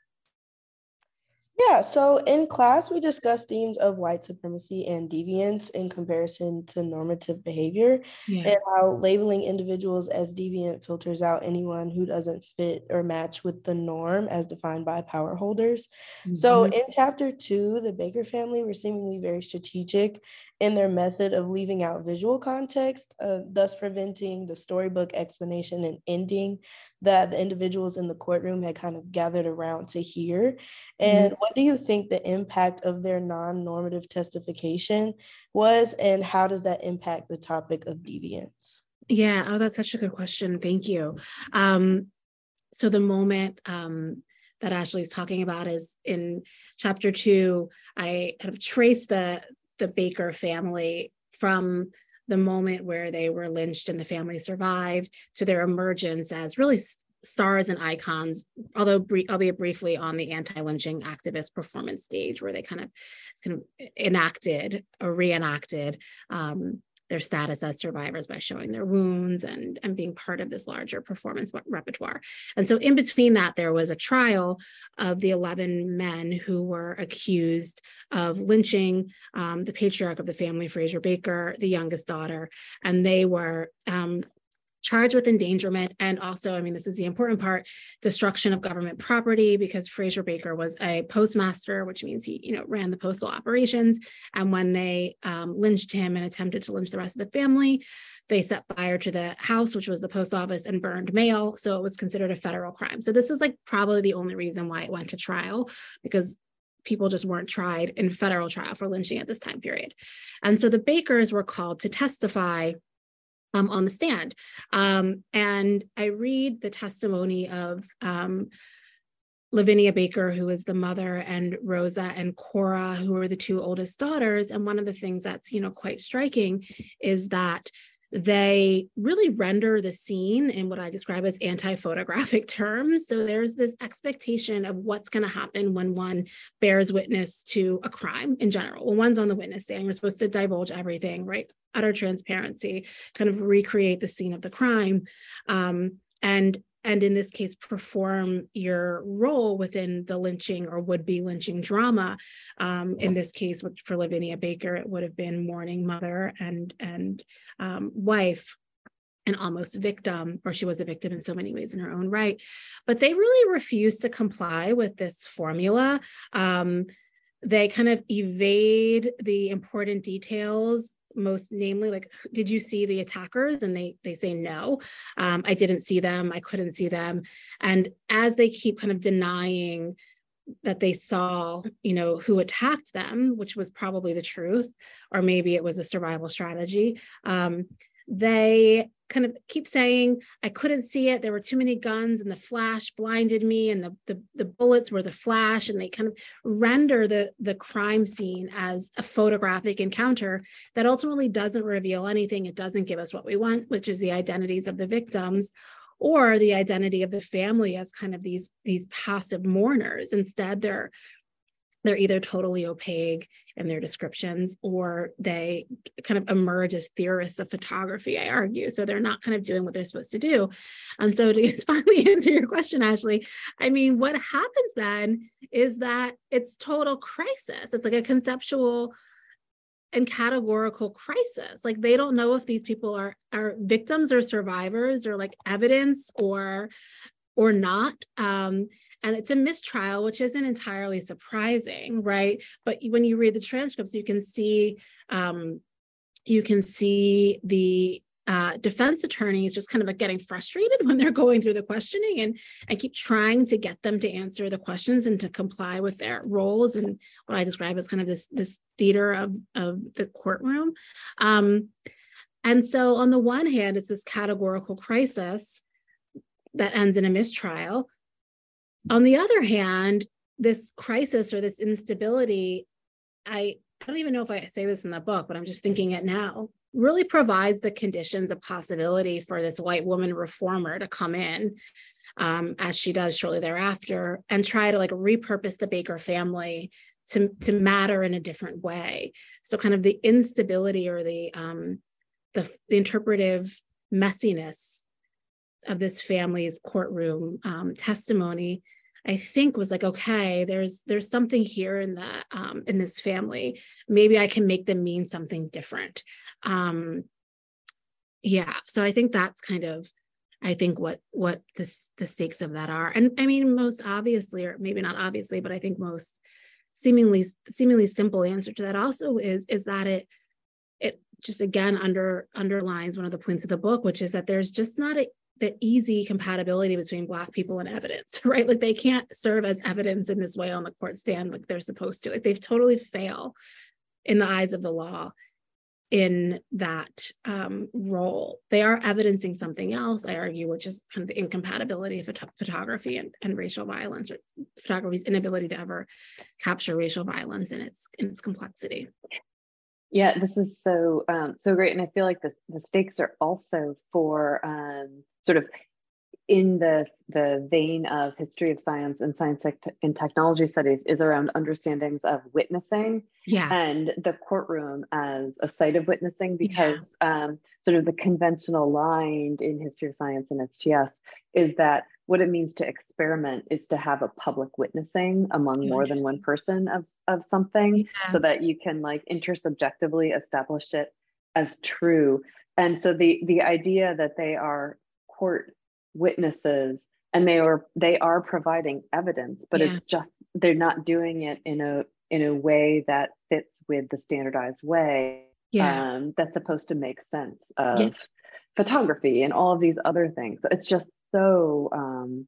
yeah, so in class, we discussed themes of white supremacy and deviance in comparison to normative behavior yeah. and how labeling individuals as deviant filters out anyone who doesn't fit or match with the norm as defined by power holders. Mm-hmm. So in chapter two, the Baker family were seemingly very strategic in their method of leaving out visual context, uh, thus preventing the storybook explanation and ending that the individuals in the courtroom had kind of gathered around to hear. And mm-hmm. what do you think the impact of their non normative testification was, and how does that impact the topic of deviance? Yeah, oh, that's such a good question. Thank you. Um, so the moment um, that Ashley is talking about is in chapter two. I kind of traced the the Baker family from the moment where they were lynched and the family survived to their emergence as really stars and icons, although albeit briefly on the anti-lynching activist performance stage, where they kind of kind of enacted or reenacted um, their status as survivors by showing their wounds and, and being part of this larger performance repertoire. And so, in between that, there was a trial of the 11 men who were accused of lynching um, the patriarch of the family, Frazier Baker, the youngest daughter, and they were um, charged with endangerment. And also i mean this is the important part destruction of government property because frazier baker was a postmaster which means he you know ran the postal operations. And when they um, lynched him and attempted to lynch the rest of the family they set fire to the house which was the post office and burned mail. So it was considered a federal crime. So this is like probably the only reason why it went to trial because people just weren't tried in federal trial for lynching at this time period. And so the bakers were called to testify um, on the stand. Um, and I read the testimony of um, Lavinia Baker, who is the mother, and Rosa and Cora, who are the two oldest daughters. And one of the things that's, you know, quite striking is that they really render the scene in what I describe as anti photographic terms. So there's this expectation of what's going to happen when one bears witness to a crime in general. When one's on the witness stand, you're supposed to divulge everything, right? Utter transparency, kind of recreate the scene of the crime. Um, and and in this case perform your role within the lynching or would-be lynching drama um, in this case for lavinia baker it would have been mourning mother and and um, wife and almost victim, or she was a victim in so many ways in her own right. But they really refused to comply with this formula. Um, they kind of evade the important details most namely like did you see the attackers? And they they say no. Um, i didn't see them. I couldn't see them. And as they keep kind of denying that they saw you know who attacked them which was probably the truth or maybe it was a survival strategy um, they kind of keep saying i couldn't see it. There were too many guns and the flash blinded me and the, the, the bullets were the flash. And they kind of render the the crime scene as a photographic encounter that ultimately doesn't reveal anything. It doesn't give us what we want which is the identities of the victims or the identity of the family as kind of these these passive mourners. Instead they're they're either totally opaque in their descriptions or they kind of emerge as theorists of photography, I argue. So they're not kind of doing what they're supposed to do. And so to finally answer your question, Ashley, I mean, what happens then is that it's total crisis. It's like a conceptual and categorical crisis like they don't know if these people are are victims or survivors or like evidence or or not um and it's a mistrial, which isn't entirely surprising, right? But when you read the transcripts, you can see um, you can see the uh, defense attorneys just kind of like getting frustrated when they're going through the questioning and and keep trying to get them to answer the questions and to comply with their roles and what I describe as kind of this this theater of of the courtroom. Um, and so on the one hand, it's this categorical crisis that ends in a mistrial. On the other hand, this crisis or this instability, I, I don't even know if I say this in the book, but I'm just thinking it now. really provides the conditions of possibility for this white woman reformer to come in um, as she does shortly thereafter and try to like repurpose the baker family to, to matter in a different way so kind of the instability or the um, the, the interpretive messiness of this family's courtroom um, testimony I think was like, okay, there's there's something here in the um, in this family. Maybe I can make them mean something different. Um, yeah, so I think that's kind of, I think what what the the stakes of that are. And I mean, most obviously, or maybe not obviously, but I think most seemingly seemingly simple answer to that also is is that it it just again under underlines one of the points of the book, which is that there's just not a the easy compatibility between black people and evidence right? Like they can't serve as evidence in this way on the court stand like they're supposed to. Like they've totally fail in the eyes of the law in that um, role. They are evidencing something else i argue which is kind of the incompatibility of phot- photography and, and racial violence or photography's inability to ever capture racial violence in its in its complexity. Yeah, this is so um, so great, and I feel like the the stakes are also for um, sort of in the the vein of history of science and science and technology studies is around understandings of witnessing yeah. and the courtroom as a site of witnessing because yeah. um, sort of the conventional line in history of science and STS is that what it means to experiment is to have a public witnessing among more than one person of, of something yeah. so that you can like intersubjectively establish it as true and so the the idea that they are court witnesses and they are they are providing evidence but yeah. it's just they're not doing it in a in a way that fits with the standardized way yeah. um, that's supposed to make sense of yeah. photography and all of these other things it's just so um,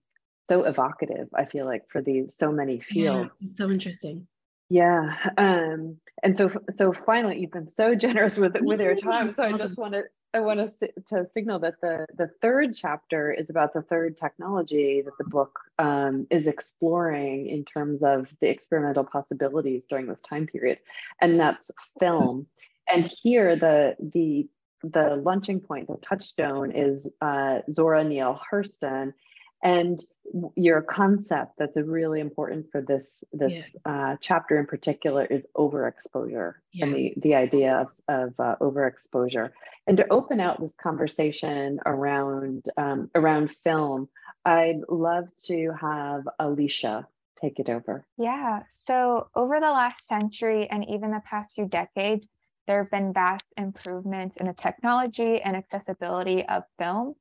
so evocative i feel like for these so many fields yeah, so interesting yeah um and so so finally you've been so generous with with your time so i just want to I want to, to signal that the, the third chapter is about the third technology that the book um, is exploring in terms of the experimental possibilities during this time period, and that's film. And here, the the the launching point, the touchstone, is uh, Zora Neale Hurston, and your concept that's really important for this this yeah. uh, chapter in particular is overexposure yeah. and the the idea of, of uh, overexposure and to open out this conversation around um, around film i'd love to have alicia take it over yeah so over the last century and even the past few decades there have been vast improvements in the technology and accessibility of film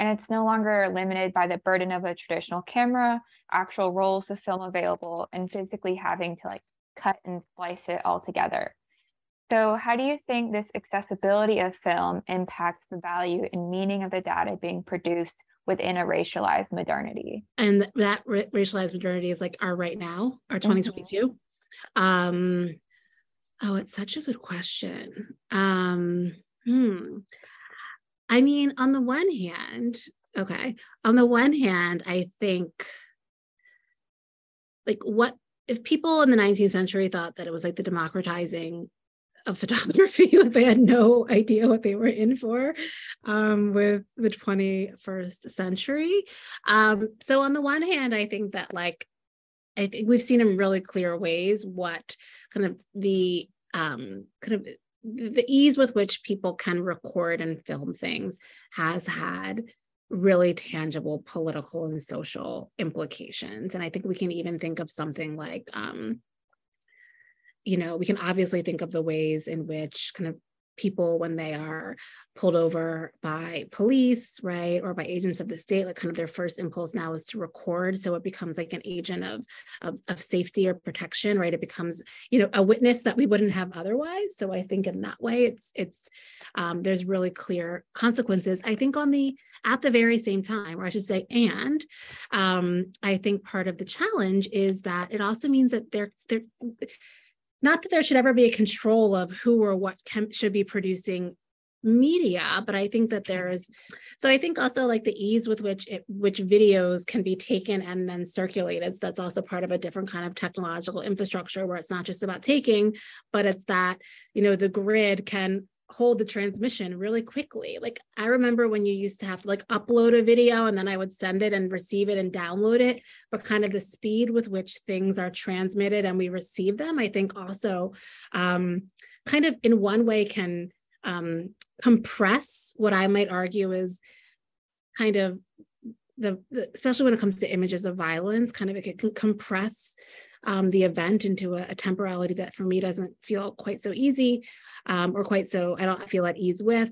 and it's no longer limited by the burden of a traditional camera, actual rolls of film available, and physically having to like cut and splice it all together. So, how do you think this accessibility of film impacts the value and meaning of the data being produced within a racialized modernity? And that ra- racialized modernity is like our right now, our 2022. Mm-hmm. Um, oh, it's such a good question. Um, hmm. I mean, on the one hand, okay, on the one hand, I think like what if people in the 19th century thought that it was like the democratizing of photography like they had no idea what they were in for um, with the 21st century. Um, so on the one hand i think that like i think we've seen in really clear ways what kind of the um, kind of the ease with which people can record and film things has had really tangible political and social implications. And i think we can even think of something like um, you know we can obviously think of the ways in which kind of people when they are pulled over by police, right, or by agents of the state, like kind of their first impulse now is to record. So it becomes like an agent of, of, of safety or protection, right? It becomes, you know, a witness that we wouldn't have otherwise. So I think in that way, it's it's um, there's really clear consequences. I think on the at the very same time, or I should say, and um, I think part of the challenge is that it also means that they're they're not that there should ever be a control of who or what can, should be producing media but i think that there's mm-hmm. so i think also like the ease with which it which videos can be taken and then circulated so that's also part of a different kind of technological infrastructure where it's not just about taking but it's that you know the grid can hold the transmission really quickly. Like I remember when you used to have to like upload a video and then I would send it and receive it and download it, but kind of the speed with which things are transmitted and we receive them, I think also um, kind of in one way can um, compress what I might argue is kind of the, the, especially when it comes to images of violence, kind of it can compress um, the event into a, a, temporality that for me doesn't feel quite so easy um, or quite so I don't feel at ease with.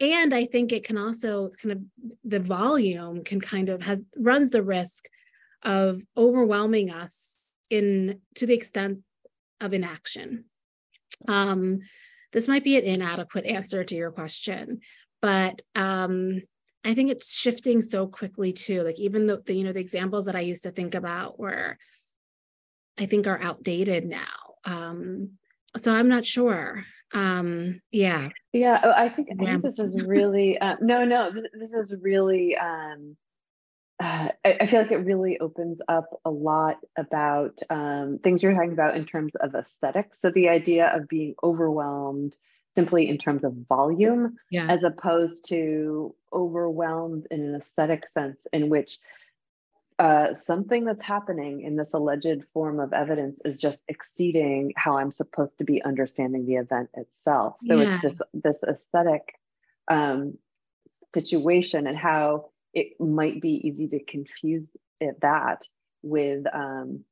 And I think it can also kind of the volume can kind of has runs the risk of overwhelming us in to the extent of inaction. Um, this might be an inadequate answer to your question, but um, I think it's shifting so quickly too. Like even though the you know the examples that I used to think about were, I think are outdated now. Um, so I'm not sure. Um, yeah. Yeah, oh, I think I think this is really uh, no, no. This, this is really. Um, uh, I, I, feel like it really opens up a lot about um, things you're talking about in terms of aesthetics. So the idea of being overwhelmed simply in terms of volume, yeah. as opposed to overwhelmed in an aesthetic sense, in which uh, something that's happening in this alleged form of evidence is just exceeding how I'm supposed to be understanding the event itself. So yeah. it's this this aesthetic um, situation and how it might be easy to confuse it, that with um,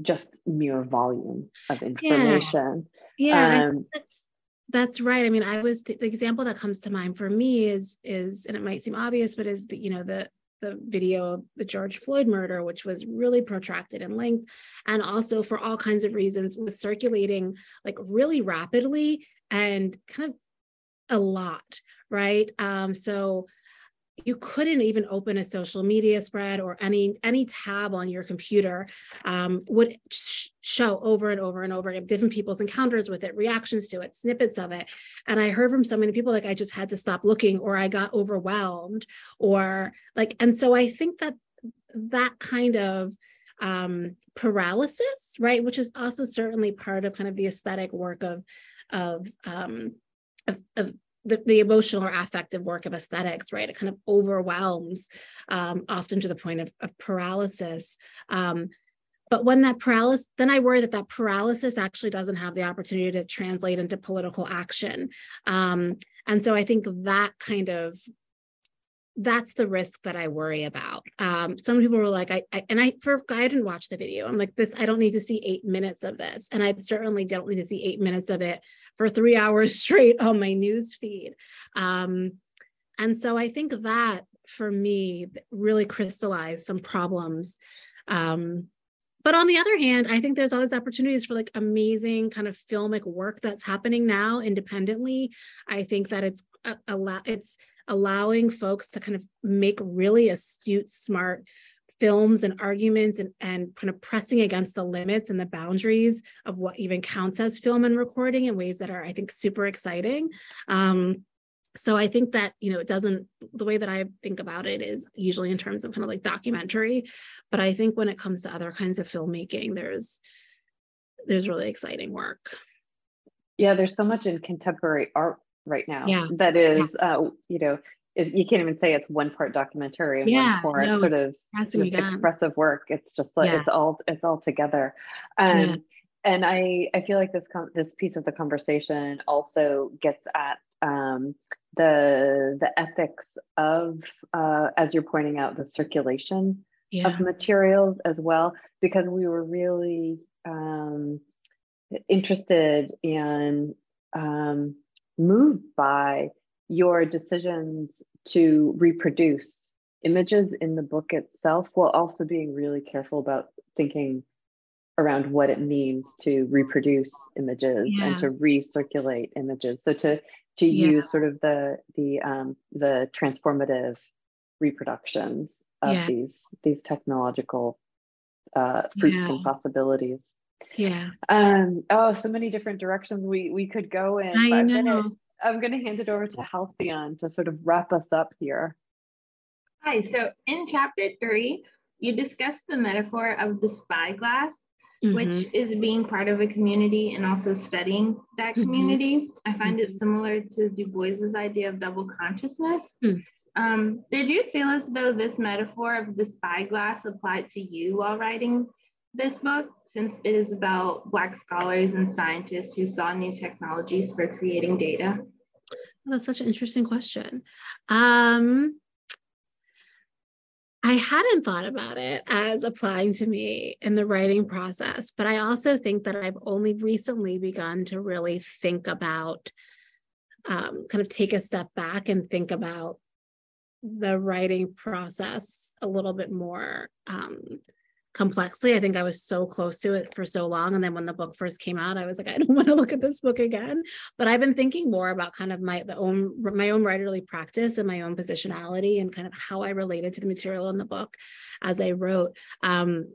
just mere volume of information. Yeah, yeah um, that's that's right. I mean, I was the, the example that comes to mind for me is is, and it might seem obvious, but is the you know the the video of the George Floyd murder, which was really protracted in length, and also for all kinds of reasons was circulating like really rapidly and kind of a lot, right? Um, so you couldn't even open a social media spread or any any tab on your computer um, would sh- show over and over and over again different people's encounters with it reactions to it snippets of it. And i heard from so many people like i just had to stop looking or i got overwhelmed or like and so i think that that kind of um, paralysis right which is also certainly part of kind of the aesthetic work of of um, of, of the, the emotional or affective work of aesthetics, right? It kind of overwhelms, um, often to the point of, of paralysis. Um, but when that paralysis, then I worry that that paralysis actually doesn't have the opportunity to translate into political action. Um, and so I think that kind of that's the risk that I worry about. Um, some people were like, I, I, and I for I didn't watch the video. I'm like, this, I don't need to see eight minutes of this. And I certainly don't need to see eight minutes of it for three hours straight on my news feed. Um, and so I think that for me really crystallized some problems. Um, but on the other hand, I think there's always opportunities for like amazing kind of filmic work that's happening now independently. I think that it's a, a lot, it's allowing folks to kind of make really astute, smart films and arguments and, and kind of pressing against the limits and the boundaries of what even counts as film and recording in ways that are, I think, super exciting. Um, so I think that, you know, it doesn't, the way that I think about it is usually in terms of kind of like documentary, but I think when it comes to other kinds of filmmaking, there's, there's really exciting work. Yeah, there's so much in contemporary art right now. Yeah. That is, yeah. uh, you know, you can't even say it's one part documentary and yeah, one part no, sort of, expressive work. It's just like yeah. it's all it's all together. Um. And I I feel like this com- this piece of the conversation also gets at um, the the ethics of uh, as you're pointing out the circulation of materials as well because we were really um, interested in um, moved by your decisions to reproduce images in the book itself while also being really careful about thinking around what it means to reproduce images yeah. and to recirculate images so to to yeah. use sort of the the um, the transformative reproductions of yeah. these these technological uh, fruits and possibilities yeah. Um, oh, so many different directions we we could go in. I I'm know. Gonna, I'm gonna hand it over to Halcyon to sort of wrap us up here. Hi, so in chapter three, you discussed the metaphor of the spyglass. mm-hmm. which is being part of a community and also studying that mm-hmm. community. Mm-hmm. I find it mm-hmm. similar to Du Bois's idea of double consciousness. Mm. Um, did you feel as though this metaphor of the spyglass applied to you while writing this book, since it is about Black scholars and scientists who saw new technologies for creating data? That's such an interesting question. Um, I hadn't thought about it as applying to me in the writing process, but I also think that I've only recently begun to really think about, um, kind of take a step back and think about the writing process a little bit more um, complexly. I think I was so close to it for so long. And then when the book first came out, I was like, I don't want to look at this book again. But I've been thinking more about kind of my the own my own writerly practice and my own positionality and kind of how I related to the material in the book as I wrote. Um,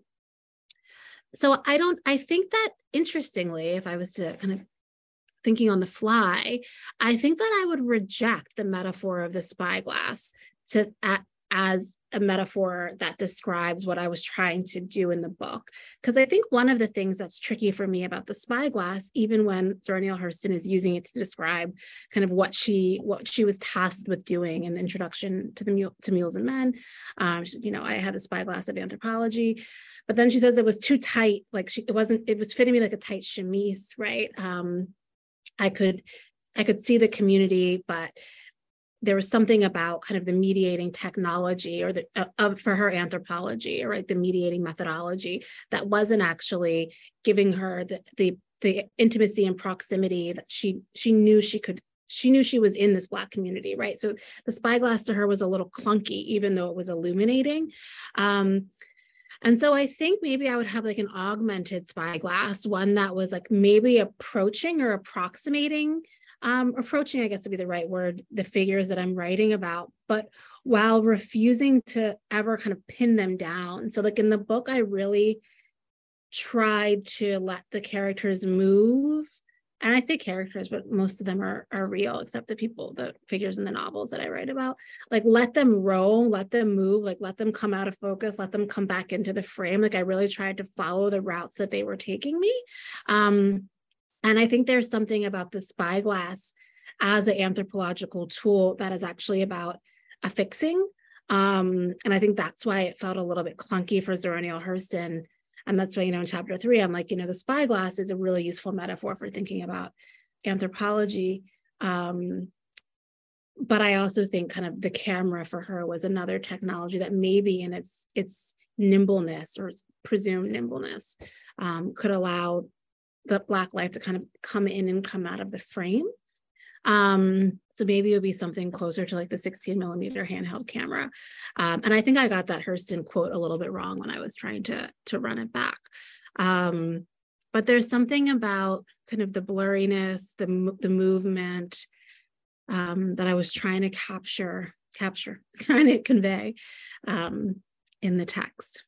so I don't, I think that interestingly, if I was to kind of thinking on the fly, I think that I would reject the metaphor of the spyglass to as a metaphor that describes what I was trying to do in the book. Because I think one of the things that's tricky for me about the spyglass, even when Zora Neale Hurston is using it to describe kind of what she what she was tasked with doing in the introduction to the mule, to mules and men, um, she, you know, I had the spyglass of anthropology, but then she says it was too tight, like she it wasn't it was fitting me like a tight chemise, right? Um, I could I could see the community, but there was something about kind of the mediating technology or the uh, of for her anthropology or right the mediating methodology that wasn't actually giving her the the the intimacy and proximity that she she knew she could she knew she was in this black community right? So the spyglass to her was a little clunky even though it was illuminating. Um and so I think maybe I would have like an augmented spyglass, one that was like maybe approaching or approximating um, approaching, I guess would be the right word, the figures that I'm writing about, but while refusing to ever kind of pin them down. So, like in the book, I really tried to let the characters move. And I say characters, but most of them are, are real, except the people, the figures in the novels that I write about. Like, let them roam, let them move, like, let them come out of focus, let them come back into the frame. Like, I really tried to follow the routes that they were taking me. Um, and I think there's something about the spyglass as an anthropological tool that is actually about affixing. Um, and I think that's why it felt a little bit clunky for Zora Neale Hurston. And that's why, you know, in chapter three, I'm like, you know, the spyglass is a really useful metaphor for thinking about anthropology. Um, but I also think kind of the camera for her was another technology that maybe in its its nimbleness or presumed nimbleness um, could allow the black light to kind of come in and come out of the frame. Um, so maybe it would be something closer to like the 16 millimeter handheld camera. Um, and I think I got that Hurston quote a little bit wrong when I was trying to, to run it back. Um, but there's something about kind of the blurriness, the, the movement um, that I was trying to capture, capture, trying to convey um, in the text.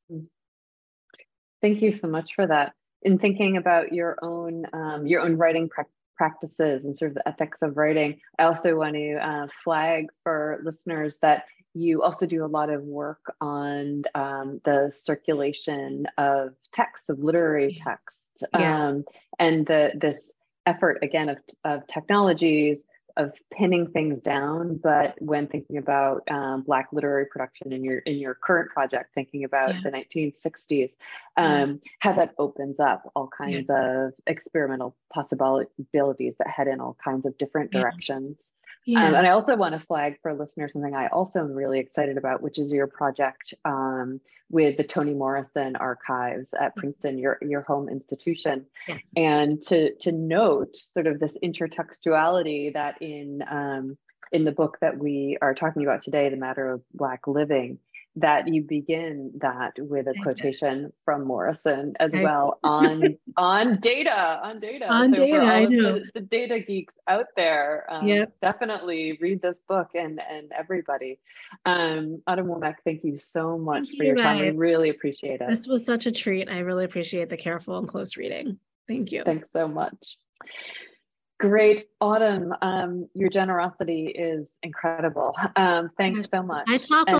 Thank you so much for that in thinking about your own um, your own writing pra- practices and sort of the ethics of writing, I also want to uh, flag for listeners that you also do a lot of work on um, the circulation of texts, of literary texts, yeah. um, and the this effort again of, of technologies of pinning things down, but when thinking about um, Black literary production in your in your current project, thinking about yeah. the 1960s, um, yeah. how that opens up all kinds yeah. of experimental possibilities that head in all kinds of different directions. Yeah. Um, and I also want to flag for listeners something I also am really excited about, which is your project um, with the Toni Morrison Archives at Princeton, your, your home institution. Yes. And to, to note sort of this intertextuality that in, um, in the book that we are talking about today, The Matter of Black Living, that you begin that with a quotation from Morrison as I well on on data on data on so data. I know the, the, data geeks out there. Um, yep. definitely read this book and and everybody. Um, Autumn Womack, thank you so much thank for you, your time. We really appreciate it. This was such a treat. I really appreciate the careful and close reading. Thank you. Thanks so much. Great, Autumn. Um, your generosity is incredible. Um, thanks so much. I talk and